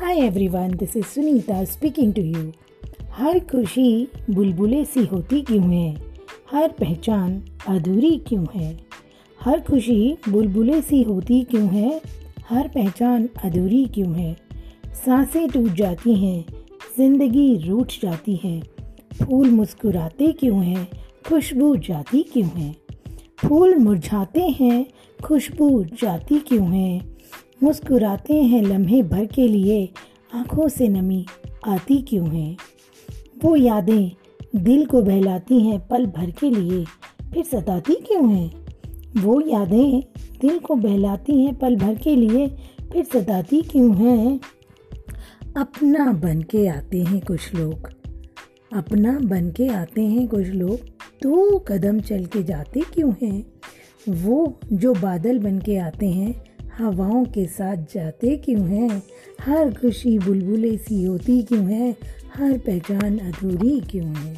Hi everyone this is Sunita speaking to you हर खुशी बुलबुले सी होती क्यों है? हर पहचान अधूरी क्यों है? हर खुशी बुलबुले सी होती क्यों है? हर पहचान अधूरी क्यों है? साँसें टूट जाती हैं, ज़िंदगी रूठ जाती है। फूल मुस्कुराते क्यों हैं, खुशबू जाती क्यों है? फूल मुरझाते हैं, खुशबू जाती क्यों है? मुस्कुराते हैं लम्हे भर के लिए, आँखों से नमी आती क्यों है? वो यादें दिल को बहलाती हैं पल भर के लिए, फिर सताती क्यों हैं? वो यादें दिल को बहलाती हैं पल भर के लिए, फिर सताती क्यों हैं? अपना बन के आते हैं कुछ लोग, अपना बन के आते हैं कुछ लोग तो कदम चल के जाते क्यों हैं? वो जो बादल बन के आते हैं हवाओं के साथ जाते क्यों हैं? हर खुशी बुलबुले सी होती क्यों है? हर पहचान अधूरी क्यों है?